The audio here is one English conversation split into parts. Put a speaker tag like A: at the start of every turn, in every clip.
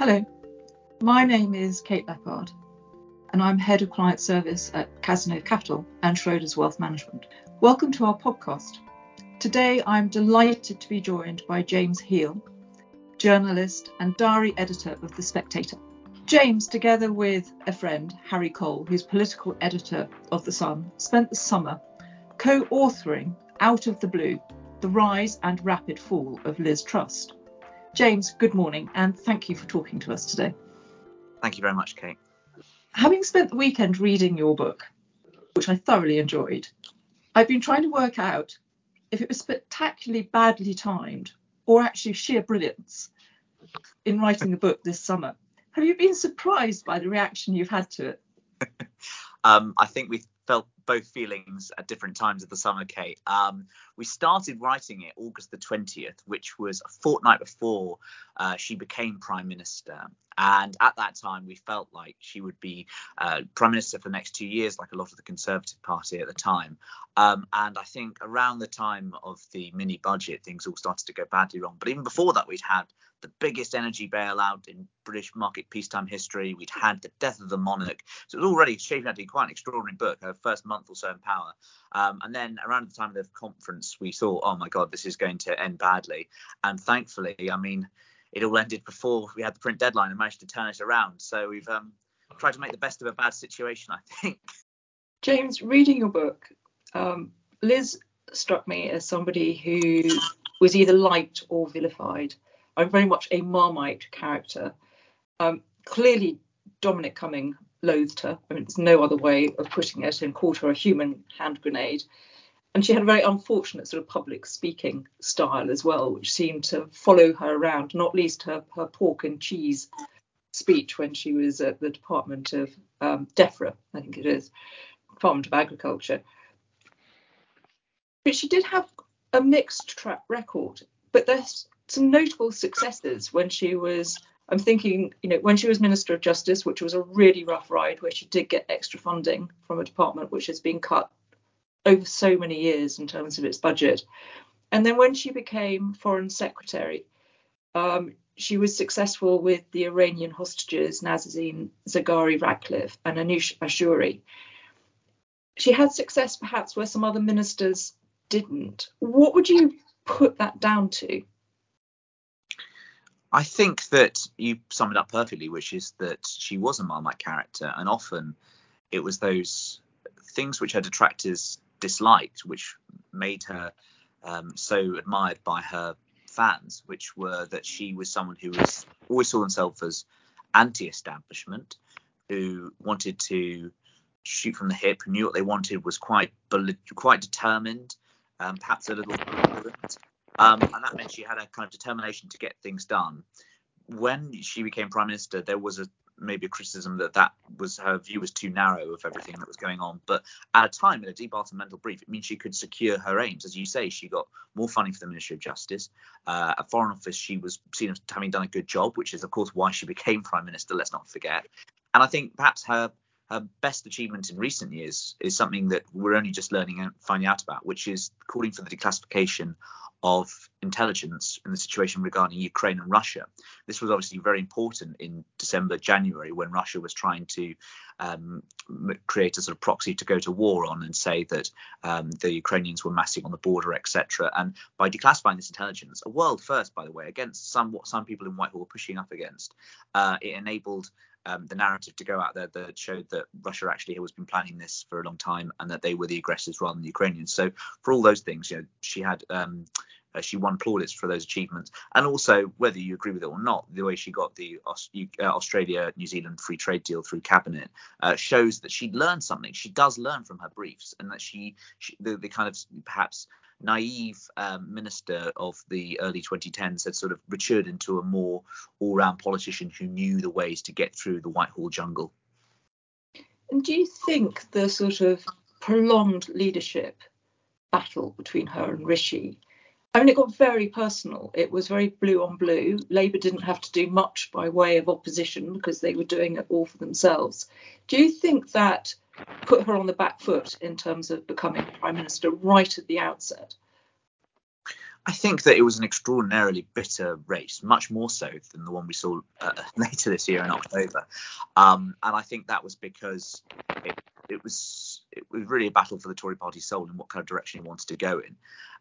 A: Hello, my name is Kate Leppard, and I'm Head of Client Service at Cazenove Capital and Schroders Wealth Management. Welcome to our podcast. Today I'm delighted to be joined by James Heale, journalist and diary editor of The Spectator. James, together with a friend, Harry Cole, who's political editor of The Sun, spent the summer co authoring Out of the Blue The Rise and Rapid Fall of Liz Truss. James, good morning, and thank you for talking to us today.
B: Thank you very much, Kate.
A: Having spent the weekend reading your book, which I thoroughly enjoyed, I've been trying to work out if it was spectacularly badly timed or actually sheer brilliance in writing the book this summer. Have you been surprised by the reaction you've had to it?
B: um, I think we felt both feelings at different times of the summer, Kate. Um, we started writing it August the 20th, which was a fortnight before uh, she became Prime Minister. And at that time, we felt like she would be uh, Prime Minister for the next two years, like a lot of the Conservative Party at the time. Um, and I think around the time of the mini budget, things all started to go badly wrong. But even before that, we'd had the biggest energy bailout in British market peacetime history. We'd had the death of the monarch. So it was already shaping out to be quite an extraordinary book, her first month or so in power. Um, and then around the time of the conference, we thought, oh my God, this is going to end badly. And thankfully, I mean, it all ended before we had the print deadline and managed to turn it around. So we've um, tried to make the best of a bad situation, I think.
A: James, reading your book, um, Liz struck me as somebody who was either liked or vilified. I'm very much a Marmite character. Um, clearly, Dominic Cumming loathed her. I mean, there's no other way of putting it, and called her a human hand grenade and she had a very unfortunate sort of public speaking style as well, which seemed to follow her around, not least her, her pork and cheese speech when she was at the Department of um, DEFRA, I think it is, Department of Agriculture. But she did have a mixed track record, but there's some notable successes when she was. I'm thinking, you know, when she was Minister of Justice, which was a really rough ride, where she did get extra funding from a department which has been cut over so many years in terms of its budget. And then when she became Foreign Secretary, um, she was successful with the Iranian hostages Nazanin Zaghari Ratcliffe and Anoosheh Ashoori. She had success perhaps where some other ministers didn't. What would you put that down to?
B: I think that you summed it up perfectly, which is that she was a Marmite character, and often it was those things which her detractors disliked, which made her um, so admired by her fans, which were that she was someone who was always saw themselves as anti-establishment, who wanted to shoot from the hip, who knew what they wanted, was quite quite determined, um, perhaps a little um, and that meant she had a kind of determination to get things done. When she became prime minister, there was a maybe a criticism that that was her view was too narrow of everything that was going on. But at a time in a departmental brief, it means she could secure her aims. As you say, she got more funding for the Ministry of Justice. Uh, at Foreign Office, she was seen as having done a good job, which is of course why she became Prime Minister. Let's not forget. And I think perhaps her her best achievement in recent years is something that we're only just learning and finding out about, which is calling for the declassification of intelligence in the situation regarding Ukraine and Russia. This was obviously very important in December, January, when Russia was trying to um, create a sort of proxy to go to war on and say that um, the Ukrainians were massing on the border, etc. And by declassifying this intelligence, a world first, by the way, against some what some people in Whitehall were pushing up against, uh, it enabled um, the narrative to go out there that showed that Russia actually has been planning this for a long time and that they were the aggressors rather than the Ukrainians. So for all those things, you know, she had um, uh, she won plaudits for those achievements, and also whether you agree with it or not, the way she got the Aust- uh, Australia New Zealand free trade deal through cabinet uh, shows that she learned something. She does learn from her briefs, and that she, she the, the kind of perhaps naive um, minister of the early 2010s had sort of matured into a more all-round politician who knew the ways to get through the Whitehall jungle.
A: And do you think the sort of prolonged leadership battle between her and Rishi I mean, it got very personal. It was very blue on blue. Labour didn't have to do much by way of opposition because they were doing it all for themselves. Do you think that put her on the back foot in terms of becoming Prime Minister right at the outset?
B: I think that it was an extraordinarily bitter race, much more so than the one we saw uh, later this year in October. Um, and I think that was because it, it, was it was really a battle for the Tory party's soul and what kind of direction it wanted to go in.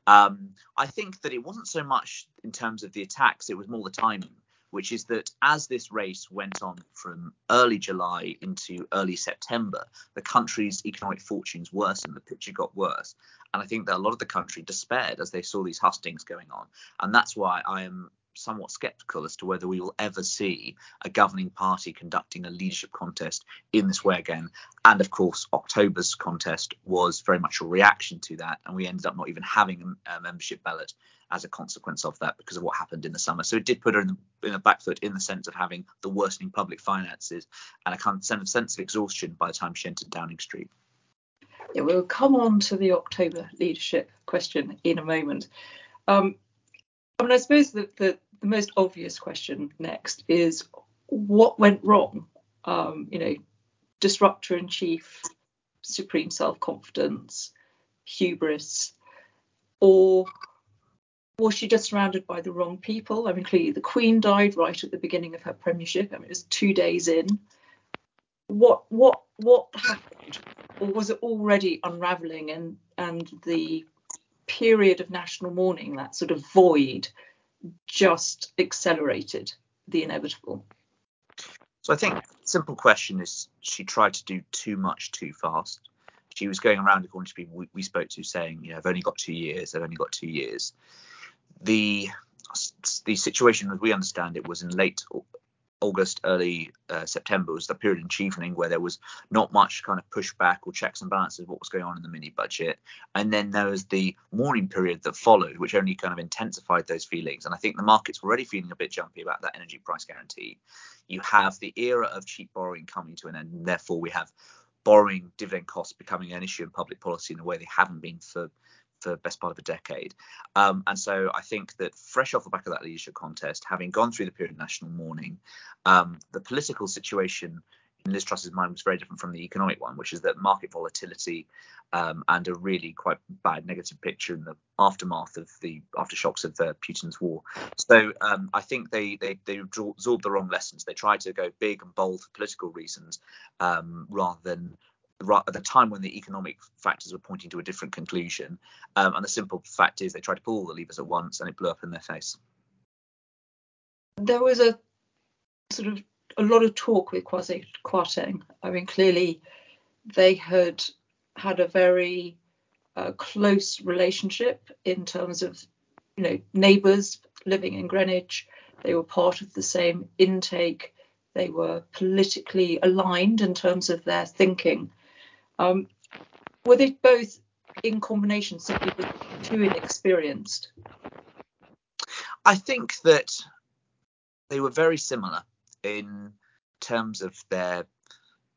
B: Um, I think that it wasn't so much in terms of the attacks; it was more the timing which is that as this race went on from early July into early September, the country's economic fortunes worsened, the picture got worse. And I think that a lot of the country despaired as they saw these hustings going on. And that's why I am somewhat skeptical as to whether we will ever see a governing party conducting a leadership contest in this way again. And of course, October's contest was very much a reaction to that, and we ended up not even having a, membership ballot as a consequence of that because of what happened in the summer. So it did put her in the, in the back foot in the sense of having the worsening public finances and a kind of sense of exhaustion by the time she entered Downing Street.
A: Yeah, we'll come on to the October leadership question in a moment. Um, I mean, I suppose that the, the most obvious question next is what went wrong? Um, you know, disruptor in chief, supreme self confidence, hubris, or was she just surrounded by the wrong people? I mean, clearly the Queen died right at the beginning of her premiership. I mean, it was two days in. What what what happened, or was it already unravelling and and the period of national mourning, that sort of void, just accelerated the inevitable.
B: So I think simple question is she tried to do too much too fast. She was going around according to people we, we spoke to saying, you know, I've only got two years, I've only got two years. The the situation as we understand it was in late August, early uh, September was the period in Chevening where there was not much kind of pushback or checks and balances of what was going on in the mini budget. And then there was the mourning period that followed, which only kind of intensified those feelings. And I think the market's were already feeling a bit jumpy about that energy price guarantee. You have the era of cheap borrowing coming to an end, and therefore we have borrowing dividend costs becoming an issue in public policy in a way they haven't been for for the best part of a decade. Um, and so I think that fresh off the back of that leadership contest, having gone through the period of national mourning, um, the political situation in Liz Truss's mind was very different from the economic one, which is that market volatility um, and a really quite bad negative picture in the aftermath of the aftershocks of uh, Putin's war. So um, I think they they they absorbed the wrong lessons. They tried to go big and bold for political reasons um, rather than at the time when the economic factors were pointing to a different conclusion. Um, and the simple fact is they tried to pull all the levers at once and it blew up in their face.
A: There was a sort of a lot of talk with Kwasi Kwarteng. I mean, clearly they had had a very uh, close relationship in terms of, you know, neighbours living in Greenwich. They were part of the same intake. They were politically aligned in terms of their thinking. Um, were they both in combination simply too inexperienced?
B: I think that they were very similar in terms of their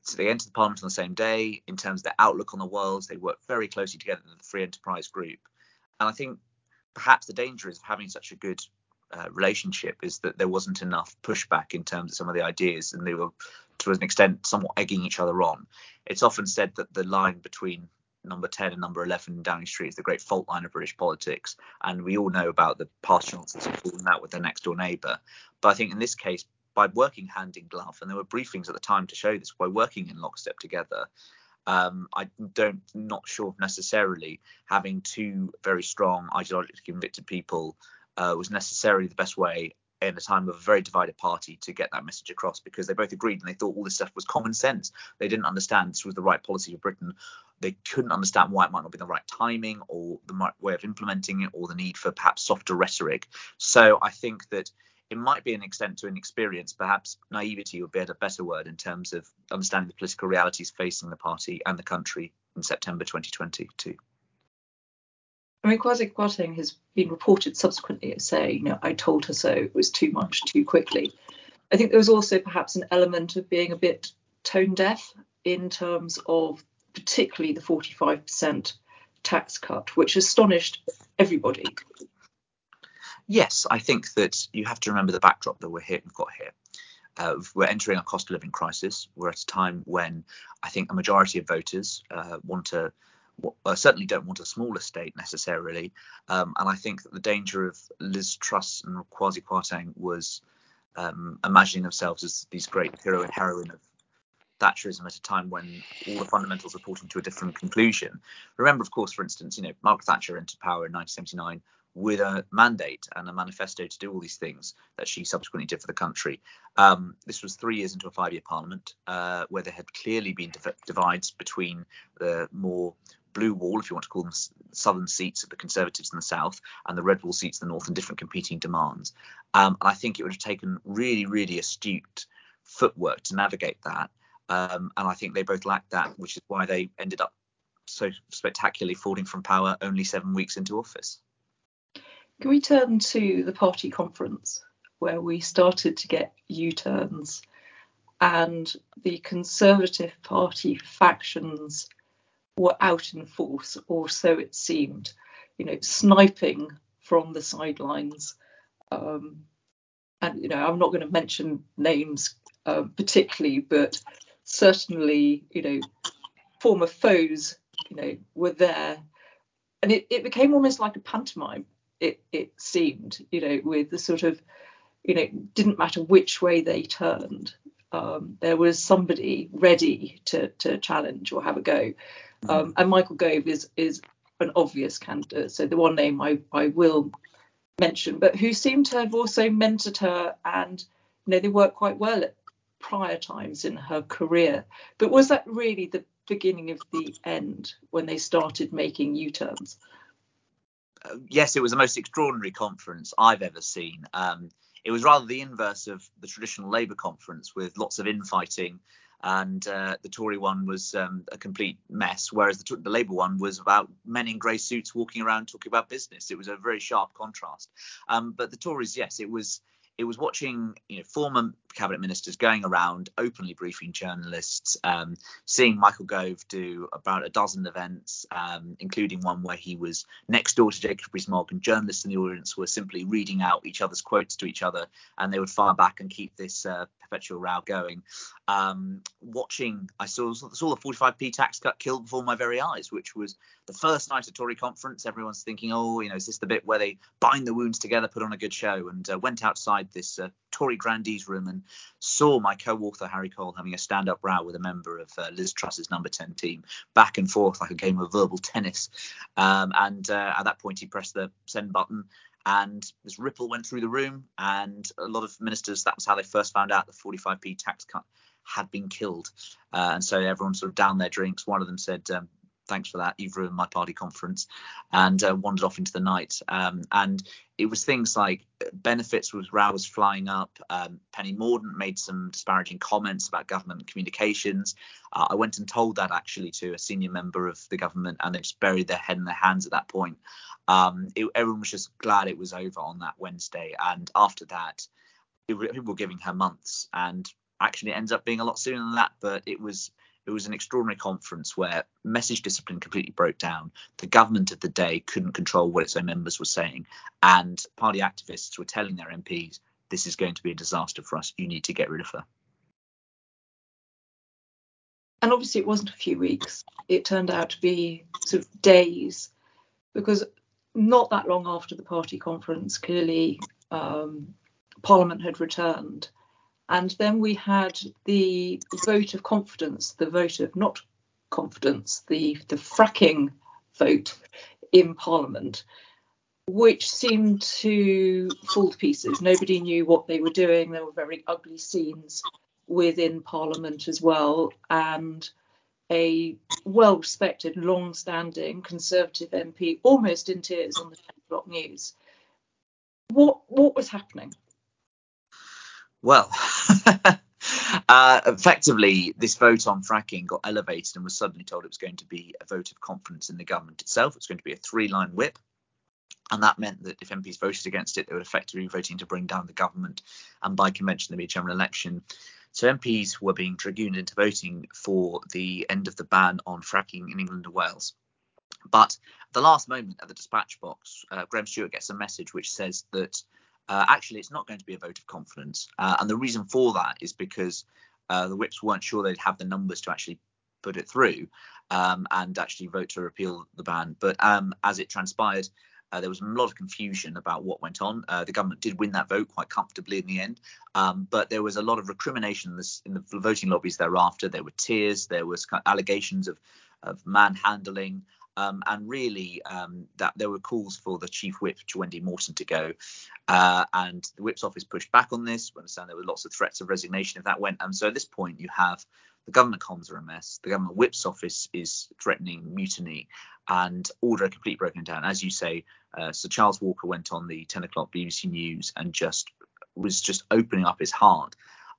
B: so they entered the parliament on the same day in terms of their outlook on the world they worked very closely together in the free enterprise group and i think perhaps the danger is of having such a good uh, relationship is that there wasn't enough pushback in terms of some of the ideas and they were to an extent somewhat egging each other on. It's often said that the line between number 10 and number 11 in Downing Street is the great fault line of British politics. And we all know about the past chances of falling out with their next door neighbour. But I think in this case, by working hand in glove, and there were briefings at the time to show this, by working in lockstep together, um, I don't not sure necessarily having two very strong ideologically convicted people uh, was necessarily the best way in a time of a very divided party to get that message across because they both agreed and they thought all this stuff was common sense. They didn't understand this was the right policy for Britain. They couldn't understand why it might not be the right timing or the right way of implementing it or the need for perhaps softer rhetoric. So I think that it might be an extent to an experience, perhaps naivety would be a better word in terms of understanding the political realities facing the party and the country in September 2022.
A: I mean, Kwasi Kwarteng has been reported subsequently as saying, you know, I told her so, it was too much too quickly. I think there was also perhaps an element of being a bit tone deaf in terms of particularly the 45% tax cut, which astonished everybody.
B: Yes, I think that you have to remember the backdrop that we're here, we've got here. Uh, we're entering a cost of living crisis. We're at a time when I think a majority of voters uh, want to uh, certainly don't want a smaller state necessarily. Um, and I think that the danger of Liz Truss and Kwasi Kwarteng was um, imagining themselves as these great hero and heroine of Thatcherism at a time when all the fundamentals are pointing to a different conclusion. Remember, of course, for instance, you know, Margaret Thatcher entered power in 1979 with a mandate and a manifesto to do all these things that she subsequently did for the country. Um, this was three years into a five-year parliament uh, where there had clearly been div- divides between the more blue wall, if you want to call them southern seats of the Conservatives in the south, and the red wall seats in the north, and different competing demands. Um, and I think it would have taken really, really astute footwork to navigate that. Um, and I think they both lacked that, which is why they ended up so spectacularly falling from power only seven weeks into office.
A: Can we turn to the party conference where we started to get U turns and the Conservative Party factions were out in force, or so it seemed, you know, sniping from the sidelines. Um, and, you know, I'm not going to mention names uh, particularly, but certainly, you know, former foes, you know, were there. And it, it became almost like a pantomime, it, it seemed, you know, with the sort of, you know, didn't matter which way they turned. Um, there was somebody ready to, to challenge or have a go. Um, and Michael Gove is is an obvious candidate. So the one name I, I will mention, but who seemed to have also mentored her and you know they worked quite well at prior times in her career. But was that really the beginning of the end when they started making U-turns?
B: Uh, yes, it was the most extraordinary conference I've ever seen. Um, it was rather the inverse of the traditional Labour conference with lots of infighting and uh, the Tory one was um, a complete mess, whereas the, the, Labour one was about men in grey suits walking around talking about business. It was a very sharp contrast. Um, but the Tories, yes, it was it was watching you know former cabinet ministers going around openly briefing journalists, um, seeing Michael Gove do about a dozen events, um, including one where he was next door to Jacob Rees-Mogg, and journalists in the audience were simply reading out each other's quotes to each other, and they would fire back and keep this uh, perpetual row going. Um, watching, I saw saw the 45p tax cut killed before my very eyes, which was the first night at Tory conference. Everyone's thinking, oh, you know, is this the bit where they bind the wounds together, put on a good show, and uh, went outside this uh, Tory grandees room and saw my co-author Harry Cole having a stand-up row with a member of uh, Liz Truss's number 10 team, back and forth like a game of verbal tennis. Um, and uh, at that point, he pressed the send button, and this ripple went through the room. And a lot of ministers, that was how they first found out the 45p tax cut had been killed. Uh, and so everyone sort of down their drinks. One of them said, um, thanks for that. You've ruined my party conference, and uh, wandered off into the night. Um, and it was things like benefits was row was flying up. Um, Penny Mordaunt made some disparaging comments about government communications. Uh, I went and told that actually to a senior member of the government, and they just buried their head in their hands at that point. Um, it, everyone was just glad it was over on that Wednesday, and after that, people were giving her months, and actually it ends up being a lot sooner than that. But it was it was an extraordinary conference where message discipline completely broke down. The government of the day couldn't control what its own members were saying, and party activists were telling their MPs, "This is going to be a disaster for us. You need to get rid of her."
A: And obviously, it wasn't a few weeks. It turned out to be sort of days, because not that long after the party conference, clearly um, Parliament had returned and then we had the vote of confidence, the vote of not confidence, the, the fracking vote in Parliament, which seemed to fall to pieces. Nobody knew what they were doing. There were very ugly scenes within Parliament as well. And a well respected, long standing Conservative MP almost in tears on the 10 o'clock news. What, what was happening?
B: Well, uh, effectively, this vote on fracking got elevated and was suddenly told it was going to be a vote of confidence in the government itself. It's going to be a three line whip. And that meant that if MPs voted against it, they would effectively be voting to bring down the government. And by convention, there'd be a general election. So MPs were being dragooned into voting for the end of the ban on fracking in England and Wales. But at the last moment at the dispatch box, uh, Graham Stuart gets a message which says that uh, actually it's not going to be a vote of confidence. Uh, and the reason for that is because uh, the whips weren't sure they'd have the numbers to actually put it through um, and actually vote to repeal the ban. But um, as it transpired, uh, there was a lot of confusion about what went on. Uh, the government did win that vote quite comfortably in the end, um, but there was a lot of recrimination in, this, in, the voting lobbies thereafter. There were tears, there was allegations of, of manhandling, um, and really um, that there were calls for the chief whip, Wendy Morton, to go. Uh, and the whip's office pushed back on this. We understand there were lots of threats of resignation if that went. And so at this point, you have the government comms are a mess. The government whip's office is threatening mutiny and order completely broken down. As you say, uh, Sir Charles Walker went on the 10 o'clock BBC News and just was just opening up his heart.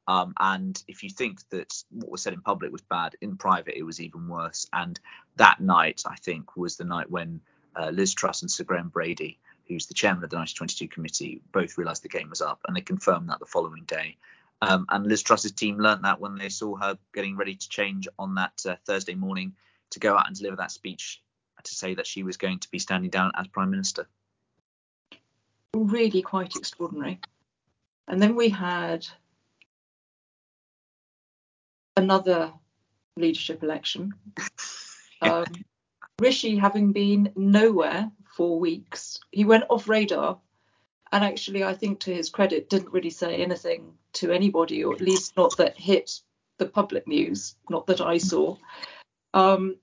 B: Um, and if you think that what was said in public was bad, in private it was even worse. And that night, I think, was the night when uh, Liz Truss and Sir Graham Brady, who's the chairman of the 1922 committee, both realised the game was up, and they confirmed that the following day. Um, and Liz Truss's team learnt that when they saw her getting ready to change on that uh, Thursday morning to go out and deliver that speech to say that she was going to be standing down as Prime Minister.
A: Really quite extraordinary. And then we had another leadership election. Um, Rishi having been nowhere for weeks, he went off radar. And actually, I think to his credit, didn't really say anything to anybody, or at least not that hit the public news, not that I saw. Um,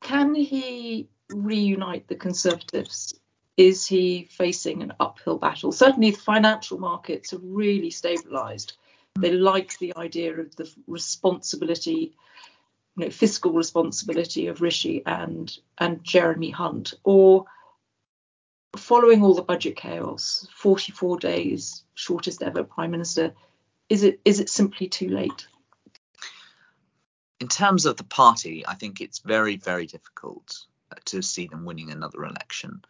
A: can he reunite the Conservatives? Is he facing an uphill battle? Certainly, the financial markets have really stabilised. They like the idea of the responsibility, you know, fiscal responsibility of Rishi and and Jeremy Hunt, or following all the budget chaos, 44 days, shortest ever prime minister, is it is it simply too late?
B: In terms of the party, I think it's very very difficult to see them winning another election.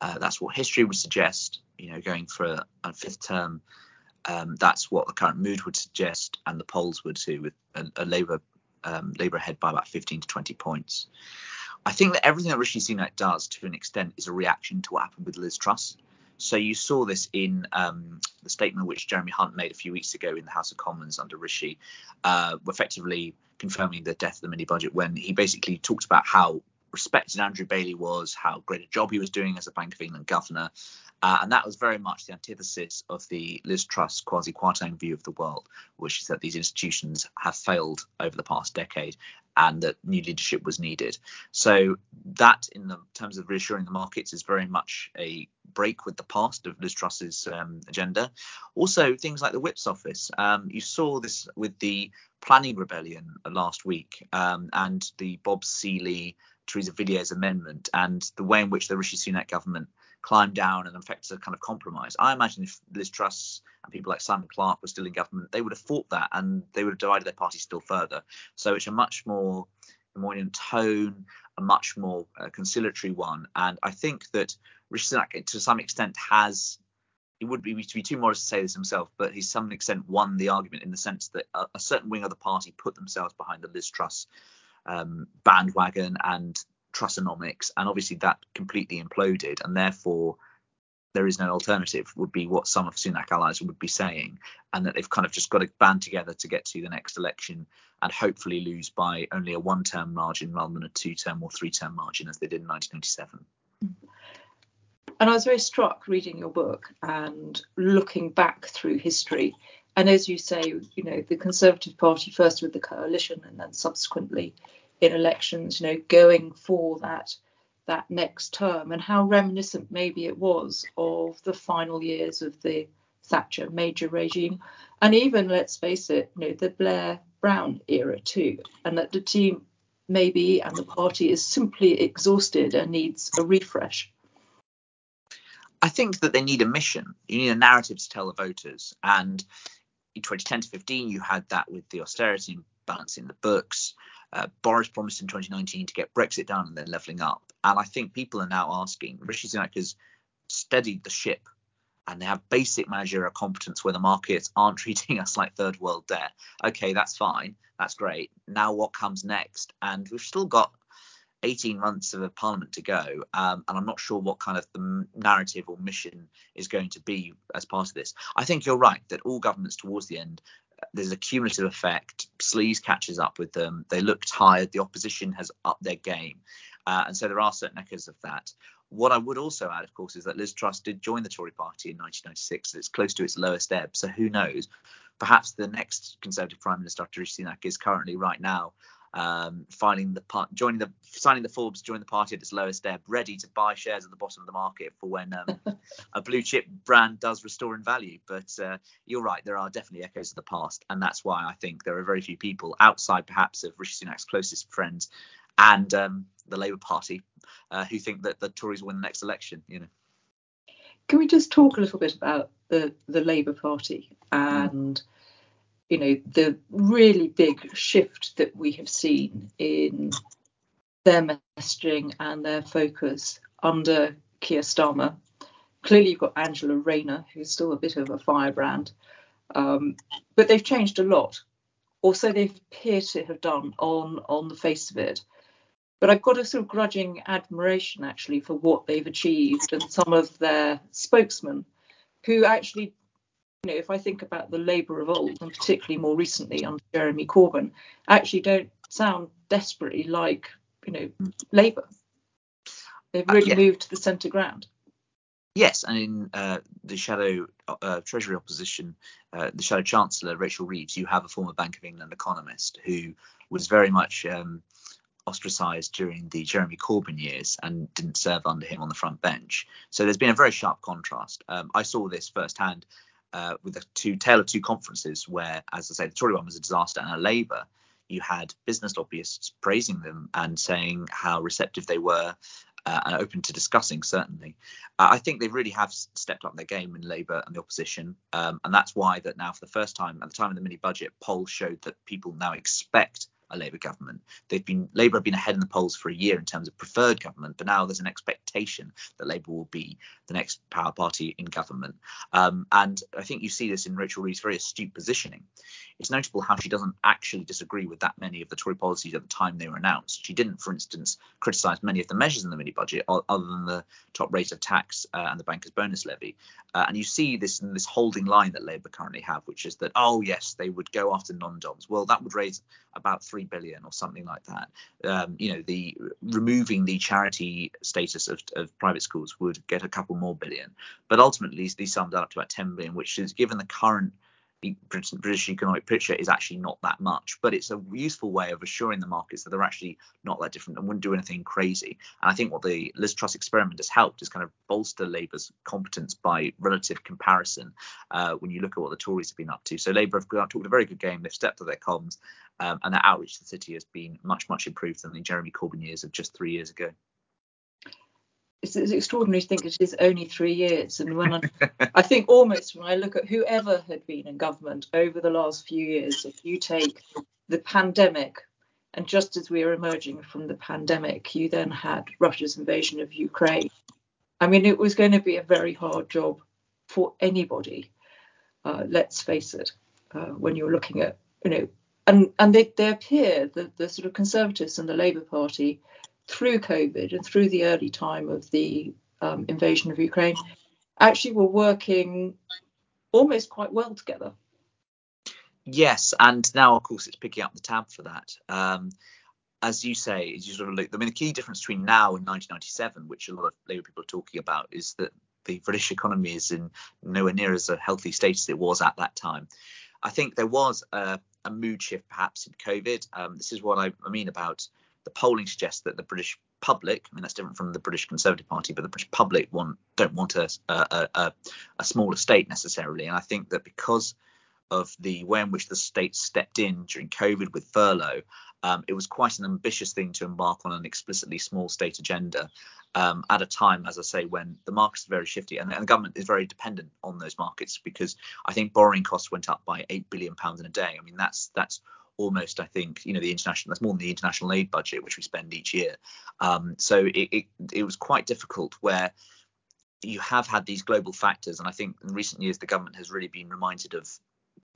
B: Uh, that's what history would suggest. You know, going for a, a fifth term, um, that's what the current mood would suggest, and the polls would too, with a, a Labour um, Labour ahead by about 15 to 20 points. I think that everything that Rishi Sunak does, to an extent, is a reaction to what happened with Liz Truss. So you saw this in um, the statement which Jeremy Hunt made a few weeks ago in the House of Commons under Rishi, uh, effectively confirming the death of the mini budget when he basically talked about how respected Andrew Bailey was, how great a job he was doing as a Bank of England governor. Uh, and that was very much the antithesis of the Liz Truss Kwasi Kwarteng view of the world, which is that these institutions have failed over the past decade and that new leadership was needed. So, that, in the terms of reassuring the markets, is very much a break with the past of Liz Truss's um, agenda. Also, things like the Whip's office. Um, you saw this with the planning rebellion last week um, and the Bob Seely Theresa Villiers amendment and the way in which the Rishi Sunak government climbed down and effected a kind of compromise. I imagine if Liz Truss and people like Simon Clarke were still in government, they would have fought that and they would have divided their party still further. So it's a much more emollient tone, a much more uh, conciliatory one. And I think that Rishi Sunak, to some extent, has he would be to be too modest to say this himself, but he's to some extent won the argument in the sense that a, a certain wing of the party put themselves behind the Liz Truss um, bandwagon and Trussonomics, and obviously that completely imploded, and therefore there is no alternative would be what some of Sunak allies would be saying, and that they've kind of just got to band together to get to the next election and hopefully lose by only a one-term margin rather than a two-term or three-term margin as they did in 1997.
A: And I was very struck reading your book and looking back through history. And as you say, you know, the Conservative Party first with the coalition and then subsequently in elections, you know, going for that that next term and how reminiscent maybe it was of the final years of the Thatcher major regime and even let's face it, you know, the Blair Brown era too, and that the team maybe and the party is simply exhausted and needs a refresh.
B: I think that they need a mission. You need a narrative to tell the voters. And in 2010 to 15, you had that with the austerity and balancing the books. Uh, Boris promised in 2019 to get Brexit done and then levelling up. And I think people are now asking, Rishi Sunak has steadied the ship and they have basic managerial competence where the markets aren't treating us like third world debt. Okay, that's fine. That's great. Now what comes next? And we've still got 18 months of a parliament to go, um, and I'm not sure what kind of the narrative or mission is going to be as part of this. I think you're right that all governments towards the end there's a cumulative effect. Sleaze catches up with them. They look tired. The opposition has upped their game. Uh, and so there are certain echoes of that. What I would also add, of course, is that Liz Truss did join the Tory party in 1996. So It's close to its lowest ebb. So who knows? Perhaps the next Conservative Prime Minister after Rishi Sunak is currently right now um, filing the part, joining the signing the Forbes, join the party at its lowest ebb, ready to buy shares at the bottom of the market for when um, a blue chip brand does restore in value. But uh, you're right, there are definitely echoes of the past, and that's why I think there are very few people outside, perhaps, of Rishi Sunak's closest friends and um, the Labour Party uh, who think that the Tories will win the next election. You know.
A: Can we just talk a little bit about the the Labour Party and mm. You know the really big shift that we have seen in their messaging and their focus under Keir Starmer. Clearly, you've got Angela Rayner, who's still a bit of a firebrand, um, but they've changed a lot, Also, they appear to have done on on the face of it. But I've got a sort of grudging admiration actually for what they've achieved and some of their spokesmen who actually, you know, if I think about the Labour of old and particularly more recently under Jeremy Corbyn, actually don't sound desperately like, you know, Labour. They've uh, really uh, yeah. moved to the centre ground.
B: Yes, and in uh, the shadow uh, Treasury opposition, uh, the shadow Chancellor Rachel Reeves, you have a former Bank of England economist who was very much um, ostracised during the Jeremy Corbyn years and didn't serve under him on the front bench. So there's been a very sharp contrast. Um, I saw this firsthand uh, with the two tale of two conferences where, as I say, the Tory one was a disaster, and a Labour, you had business lobbyists praising them and saying how receptive they were. Uh, and open to discussing certainly. Uh, I think they really have stepped up their game in Labour and the opposition, um, and that's why that now for the first time at the time of the mini budget, polls showed that people now expect a Labour government. They've been Labour have been ahead in the polls for a year in terms of preferred government, but now there's an expectation that Labour will be the next power party in government. Um, and I think you see this in Rachel Reeves' very astute positioning. It's notable how she doesn't actually disagree with that many of the Tory policies at the time they were announced. She didn't, for instance, criticise many of the measures in the mini budget, other than the top rate of tax uh, and the banker's bonus levy. Uh, and you see this this holding line that Labour currently have, which is that oh yes, they would go after non-doms. Well, that would raise about three billion or something like that. Um, you know, the removing the charity status of, of private schools would get a couple more billion, but ultimately these sums add up to about 10 billion, which is given the current British economic picture is actually not that much, but it's a useful way of assuring the markets that they're actually not that different and wouldn't do anything crazy. And I think what the Liz Truss experiment has helped is kind of bolster Labour's competence by relative comparison uh, when you look at what the Tories have been up to. So Labour have talked a very good game. They've stepped up their comms, um, and their outreach to the city has been much, much improved than the Jeremy Corbyn years of just three years ago
A: it's, it's, extraordinary to think it is only three years. And when I, I think almost when I look at whoever had been in government over the last few years, if you take the pandemic, and just as we were emerging from the pandemic, you then had Russia's invasion of Ukraine. I mean, it was going to be a very hard job for anybody. Uh, let's face it. Uh, when you're looking at, you know, and and they, they appear that the sort of Conservatives and the Labour Party through COVID and through the early time of the um, invasion of Ukraine actually were working almost quite well together.
B: Yes, and now of course it's picking up the tab for that. Um, as you say, as you sort of look, I mean, the key difference between now and 1997, which a lot of Labour people are talking about, is that the British economy is in nowhere near as a healthy state as it was at that time. I think there was a, a mood shift perhaps in COVID. Um, this is what I, I mean about the polling suggests that the British public, I mean that's different from the British Conservative Party, but the British public want don't want a a, a, a smaller state necessarily, and I think that because of the way in which the state stepped in during COVID with furlough, um, it was quite an ambitious thing to embark on an explicitly small state agenda um, at a time, as I say, when the markets are very shifty and, and, the government is very dependent on those markets because I think borrowing costs went up by eight billion pounds in a day. I mean that's that's almost, I think, you know, the international that's more than the international aid budget which we spend each year. Um, so it, it, it was quite difficult where you have had these global factors, and I think in recent years the government has really been reminded of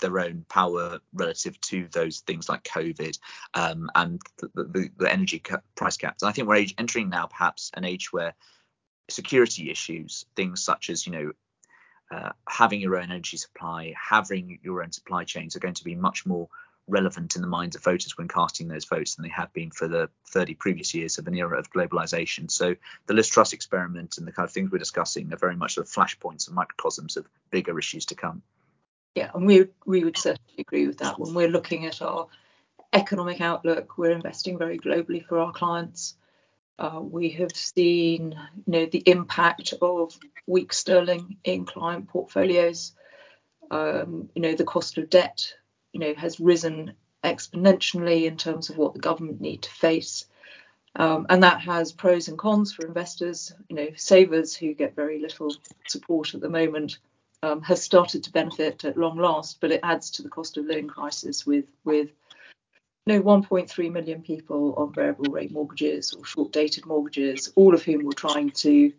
B: their own power relative to those things like COVID um, and the, the, the, energy price caps. And I think we're entering now perhaps an age where security issues, things such as you know uh, having your own energy supply, having your own supply chains are going to be much more relevant in the minds of voters when casting those votes than they have been for the 30 previous years of an era of globalization. So the Liz Truss experiment and the kind of things we're discussing are very much sort of flashpoints and microcosms of bigger issues to come.
A: Yeah, and we we would certainly agree with that when we're looking at our economic outlook. We're investing very globally for our clients. Uh, we have seen, you know, the impact of weak sterling in client portfolios. Um, you know, the cost of debt you know, has risen exponentially in terms of what the government need to face. Um, and that has pros and cons for investors. You know, savers who get very little support at the moment um, have started to benefit at long last, but it adds to the cost of living crisis with with you know 1.3 million people on variable rate mortgages or short dated mortgages, all of whom were trying to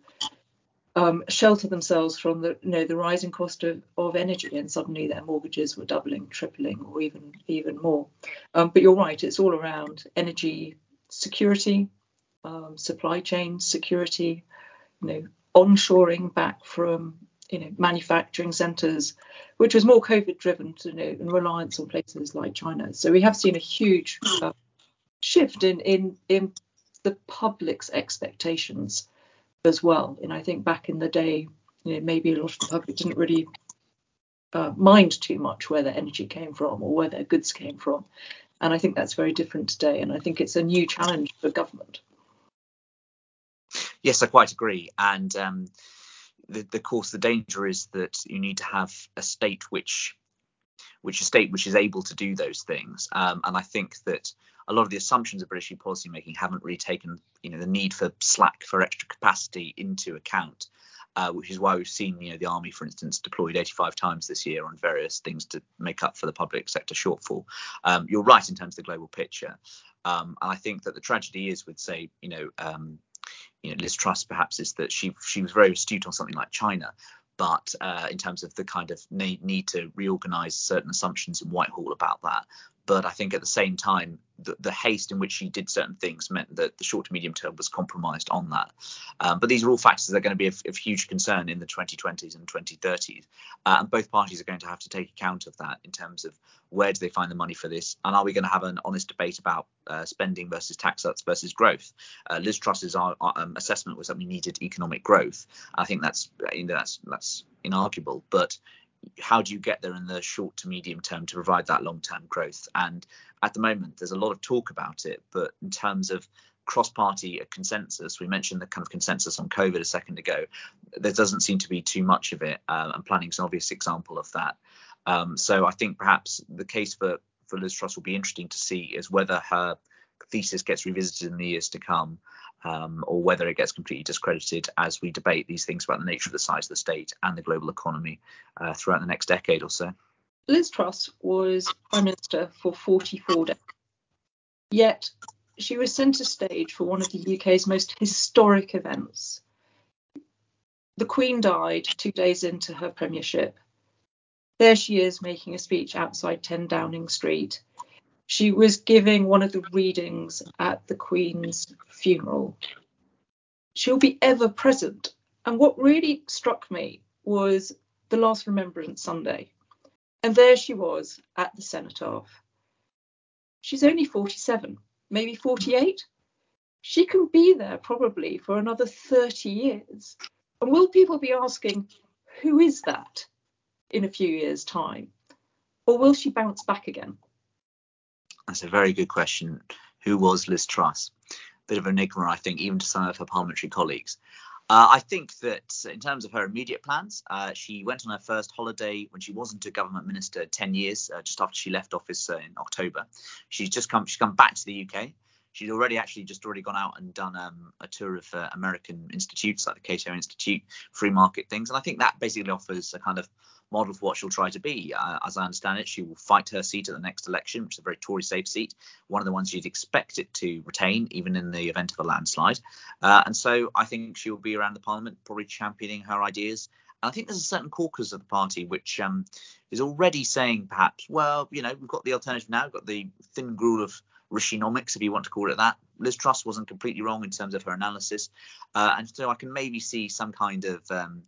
A: um, shelter themselves from the you know the rising cost of, of energy and suddenly their mortgages were doubling tripling or even even more. Um, but you're right it's all around energy security um, supply chain security you know onshoring back from you know manufacturing centers which was more covid driven you know and reliance on places like china. So we have seen a huge uh, shift in in in the public's expectations as well. And I think back in the day, you know, maybe a lot of the public didn't really uh, mind too much where their energy came from or where their goods came from. And I think that's very different today. And I think it's a new challenge for government.
B: Yes, I quite agree. And um, the, the course, the danger is that you need to have a state which which a state which is able to do those things. Um, and I think that a lot of the assumptions of British policymaking haven't really taken, you know, the need for slack for extra capacity into account. Uh, which is why we've seen, you know, the army, for instance, deployed 85 times this year on various things to make up for the public sector shortfall. Um, you're right in terms of the global picture, um, and I think that the tragedy is with, say, you know, um, you know, Liz Truss perhaps is that she she was very astute on something like China, but uh, in terms of the kind of need, need to reorganize certain assumptions in Whitehall about that. But I think at the same time, the, the, haste in which she did certain things meant that the short to medium term was compromised on that. Um, but these are all factors that are going to be of, of huge concern in the 2020s and 2030s. Uh, and both parties are going to have to take account of that in terms of where do they find the money for this, and are we going to have an honest debate about uh, spending versus tax cuts versus growth? Uh, Liz Truss's uh, um, assessment was that we needed economic growth. I think that's you know, that's that's inarguable, but how do you get there in the short to medium term to provide that long term growth? And at the moment, there's a lot of talk about it, but in terms of cross party consensus, we mentioned the kind of consensus on COVID a second ago, there doesn't seem to be too much of it, uh, and planning is an obvious example of that. Um, so I think perhaps the case for, for Liz Truss will be interesting to see is whether her thesis gets revisited in the years to come um, or whether it gets completely discredited as we debate these things about the nature of the size of the state and the global economy uh, throughout the next decade or so.
A: Liz Truss was Prime Minister for 44 days, yet she was centre stage for one of the UK's most historic events. The Queen died two days into her premiership. There she is making a speech outside 10 Downing Street she was giving one of the readings at the Queen's funeral. She'll be ever present. And what really struck me was the last Remembrance Sunday. And there she was at the cenotaph. She's only 47, maybe 48. She can be there probably for another 30 years. And will people be asking, who is that in a few years' time? Or will she bounce back again?
B: That's a very good question. Who was Liz Truss? Bit of an enigma, I think, even to some of her parliamentary colleagues. Uh, I think that in terms of her immediate plans, uh, she went on her first holiday when she wasn't a government minister 10 years, uh, just after she left office uh, in October. She's just come, she's come back to the UK. She's already actually just already gone out and done um, a tour of uh, American institutes like the Cato Institute, free market things, and I think that basically offers a kind of model for what she'll try to be. Uh, as I understand it, she will fight her seat at the next election, which is a very Tory safe seat, one of the ones you'd expect it to retain, even in the event of a landslide. Uh, and so I think she will be around the Parliament, probably championing her ideas. And I think there's a certain caucus of the party which um, is already saying, perhaps, well, you know, we've got the alternative now, we've got the thin gruel of Rishinomics, if you want to call it that. Liz Truss wasn't completely wrong in terms of her analysis, uh, and so I can maybe see some kind of um,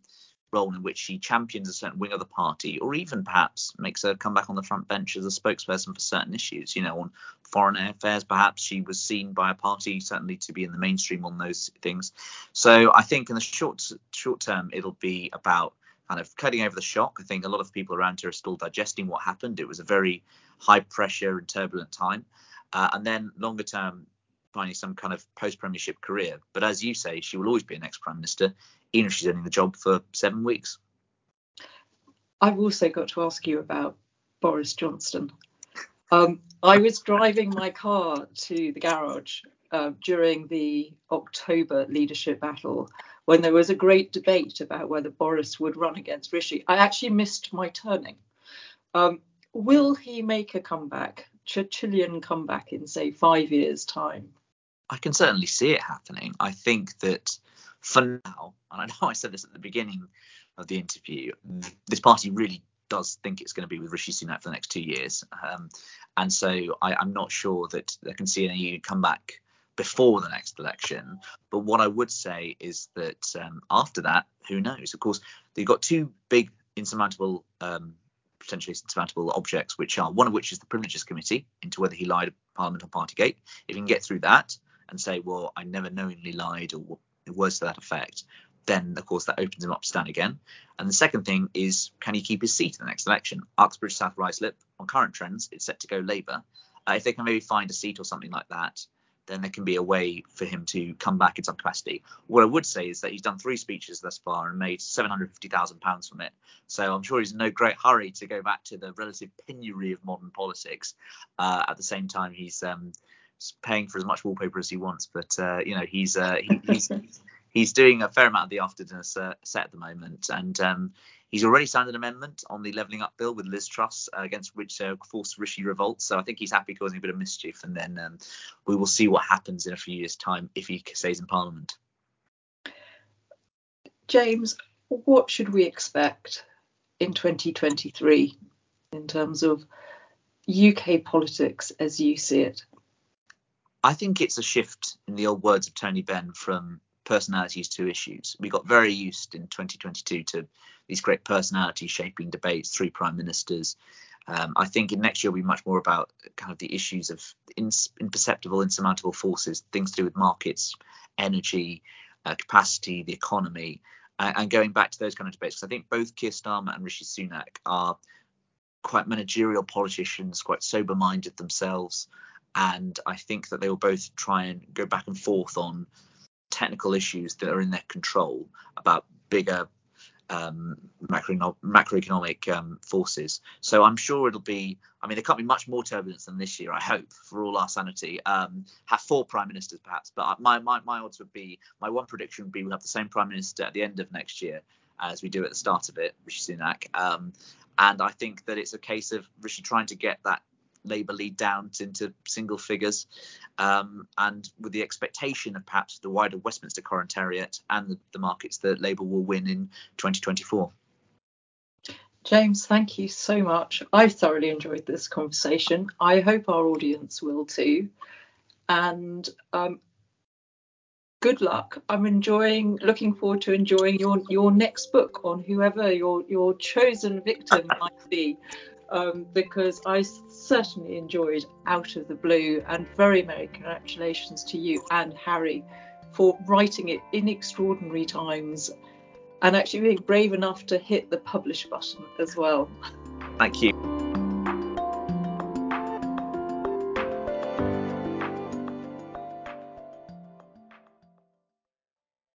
B: role in which she champions a certain wing of the party, or even perhaps makes her come back on the front bench as a spokesperson for certain issues. You know, on foreign affairs, perhaps she was seen by a party certainly to be in the mainstream on those things. So I think in the short short term, it'll be about kind of cutting over the shock. I think a lot of people around her are still digesting what happened. It was a very high pressure and turbulent time. Uh, and then longer term, finding some kind of post premiership career. But as you say, she will always be an ex prime minister, even if she's only in the job for seven weeks.
A: I've also got to ask you about Boris Johnson. Um, I was driving my car to the garage uh, during the October leadership battle when there was a great debate about whether Boris would run against Rishi. I actually missed my turning. Um, will he make a comeback, Churchillian comeback in, say, five years' time?
B: I can certainly see it happening. I think that for now, and I know I said this at the beginning of the interview, this party really does think it's going to be with Rishi Sunak for the next two years. Um, and so I, am not sure that they can see any comeback before the next election. But what I would say is that um, after that, who knows? Of course, they've got two big insurmountable, um, potentially insurmountable objects, which are one of which is the Privileges Committee into whether he lied Parliament on Partygate. If he can get through that, and say, well, I never knowingly lied or words to that effect, then of course that opens him up to stand again. And the second thing is, can he keep his seat in the next election? Uxbridge South Ruislip, on current trends, it's set to go Labour. Uh, if they can maybe find a seat or something like that, then there can be a way for him to come back in some capacity. What I would say is that he's done three speeches thus far and made £750,000 from it. So I'm sure he's in no great hurry to go back to the relative penury of modern politics. Uh, at the same time, he's um, paying for as much wallpaper as he wants, but uh, you know he's uh, he, he's he's doing a fair amount of the after dinner set at the moment, and um, he's already signed an amendment on the levelling up bill with Liz Truss uh, against which uh, forced Rishi revolt. So I think he's happy causing a bit of mischief, and then um, we will see what happens in a few years' time if he stays in Parliament.
A: James, what should we expect in 2023 in terms of UK politics as you see it?
B: I think it's a shift in the old words of Tony Benn from personalities to issues. We got very used in 2022 to these great personality shaping debates, three prime ministers. Um, I think in next year will be much more about kind of the issues of imperceptible, insurmountable forces, things to do with markets, energy, uh, capacity, the economy, uh, and going back to those kind of debates. Because I think both Keir Starmer and Rishi Sunak are quite managerial politicians, quite sober minded themselves and I think that they will both try and go back and forth on technical issues that are in their control about bigger um, macroeconomic um, forces. So I'm sure it'll be. I mean, there can't be much more turbulence than this year. I hope, for all our sanity. Um, have four prime ministers perhaps, but my, my my odds would be my one prediction would be we'll have the same prime minister at the end of next year as we do at the start of it, Rishi Sunak. Um, and I think that it's a case of Rishi trying to get that Labour lead down into single figures, um, and with the expectation of perhaps the wider Westminster commentariat and the, the markets that Labour will win in 2024.
A: James, thank you so much. I've thoroughly enjoyed this conversation. I hope our audience will too. And um, good luck. I'm enjoying, looking forward to enjoying your your next book on whoever your your chosen victim might be, um, because I certainly enjoyed Out of the Blue, and very many congratulations to you and Harry for writing it in extraordinary times and actually being brave enough to hit the publish button as well.
B: Thank you.